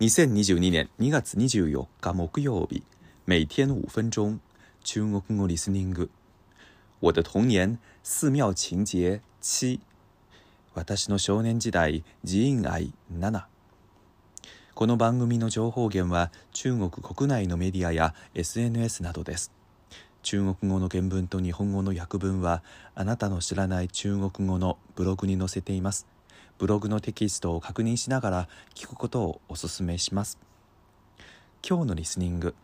2022年2月24日木曜日，每天五分钟中国語リスニング。我的童年寺庙情节七。私の少年時代寺院愛7。この番組の情報源は中国国内のメディアや SNS などです。中国語の原文と日本語の訳文はあなたの知らない中国語のブログに載せています。ブログのテキストを確認しながら聞くことをお勧めします。今日のリスニング。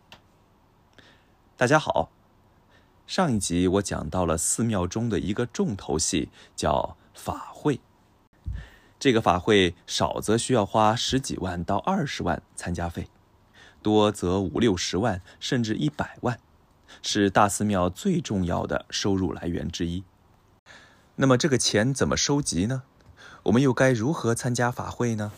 大家好，上一集我讲到了寺庙中的一个重头戏，叫法会。这个法会少则需要花十几万到二十万参加费，多则五六十万甚至一百万，是大寺庙最重要的收入来源之一。那么这个钱怎么收集呢？ 我们又该如何参加法会呢？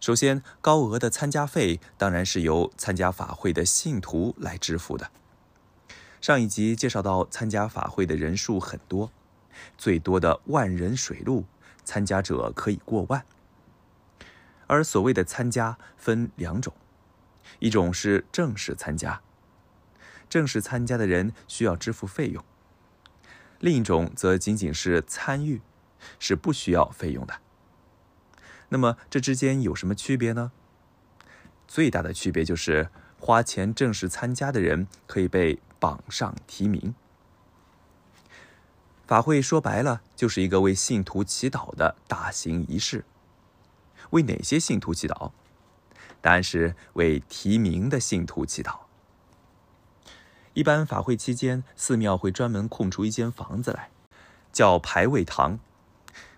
首先，高额的参加费当然是由参加法会的信徒来支付的。上一集介绍到，参加法会的人数很多，最多的万人水陆，参加者可以过万。而所谓的参加分两种，一种是正式参加，正式参加的人需要支付费用；另一种则仅仅是参与。是不需要费用的。那么这之间有什么区别呢？最大的区别就是花钱正式参加的人可以被榜上提名。法会说白了就是一个为信徒祈祷的大型仪式。为哪些信徒祈祷？答案是为提名的信徒祈祷。一般法会期间，寺庙会专门空出一间房子来，叫牌位堂。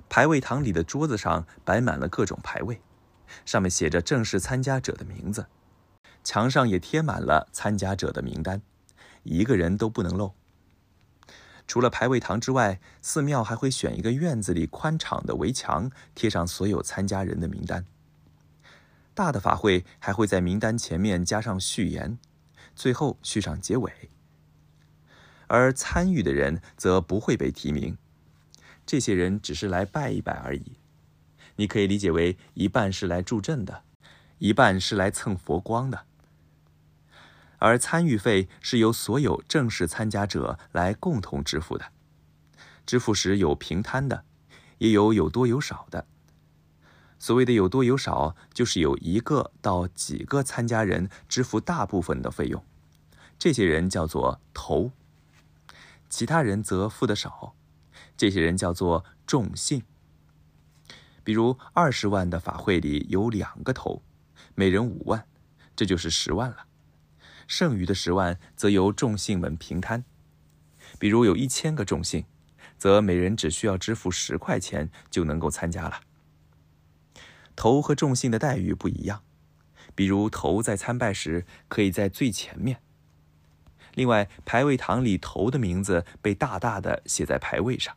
排位堂里的桌子上摆满了各种牌位，上面写着正式参加者的名字，墙上也贴满了参加者的名单，一个人都不能漏。除了排位堂之外，寺庙还会选一个院子里宽敞的围墙，贴上所有参加人的名单。大的法会还会在名单前面加上序言，最后续上结尾。而参与的人则不会被提名。这些人只是来拜一拜而已，你可以理解为一半是来助阵的，一半是来蹭佛光的。而参与费是由所有正式参加者来共同支付的，支付时有平摊的，也有有多有少的。所谓的有多有少，就是有一个到几个参加人支付大部分的费用，这些人叫做头，其他人则付的少。这些人叫做众信。比如二十万的法会里有两个头，每人五万，这就是十万了。剩余的十万则由众信们平摊。比如有一千个众信，则每人只需要支付十块钱就能够参加了。头和众信的待遇不一样，比如头在参拜时可以在最前面。另外，牌位堂里头的名字被大大的写在牌位上。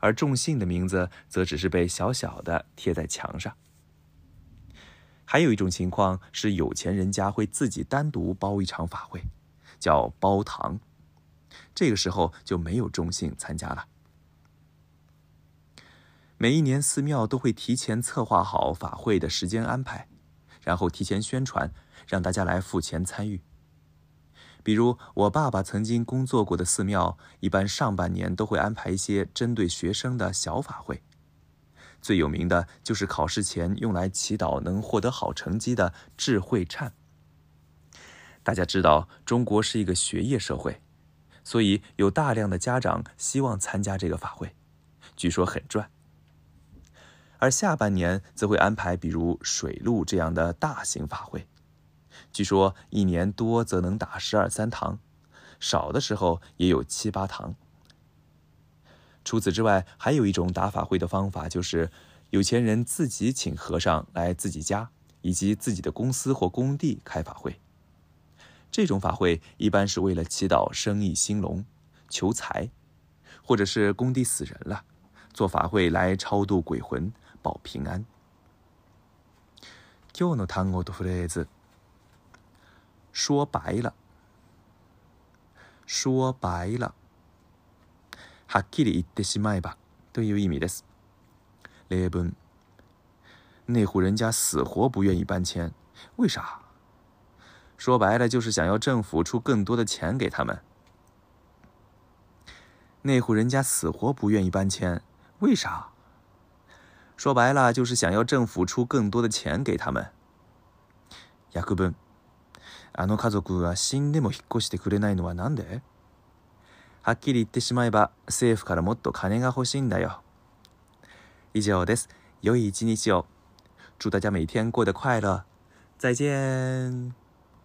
而众信的名字则只是被小小的贴在墙上。还有一种情况是，有钱人家会自己单独包一场法会，叫包堂。这个时候就没有众信参加了。每一年寺庙都会提前策划好法会的时间安排，然后提前宣传，让大家来付钱参与。比如我爸爸曾经工作过的寺庙，一般上半年都会安排一些针对学生的小法会。最有名的就是考试前用来祈祷能获得好成绩的智慧忏。大家知道，中国是一个学业社会，所以有大量的家长希望参加这个法会，据说很赚。而下半年则会安排比如水陆这样的大型法会。据说一年多则能打十二三堂，少的时候也有七八堂。除此之外，还有一种打法会的方法，就是有钱人自己请和尚来自己家以及自己的公司或工地开法会。这种法会一般是为了祈祷生意兴隆、求财，或者是工地死人了，做法会来超度鬼魂、保平安。今日の単語とフレーズ。 说白了，说白了，はっきり言ってしまえばという意味です。例文。 那户人家死活不愿意搬迁，为啥？说白了就是想要政府出更多的钱给他们。那户人家死活不愿意搬迁，为啥？说白了就是想要政府出更多的钱给他们。約分。 あの家族は死んでも引っ越してくれないのは何で？はっきり言ってしまえば政府からもっと金が欲しいんだよ。以上です。良い一日を。祝大家每天过得快乐。再见。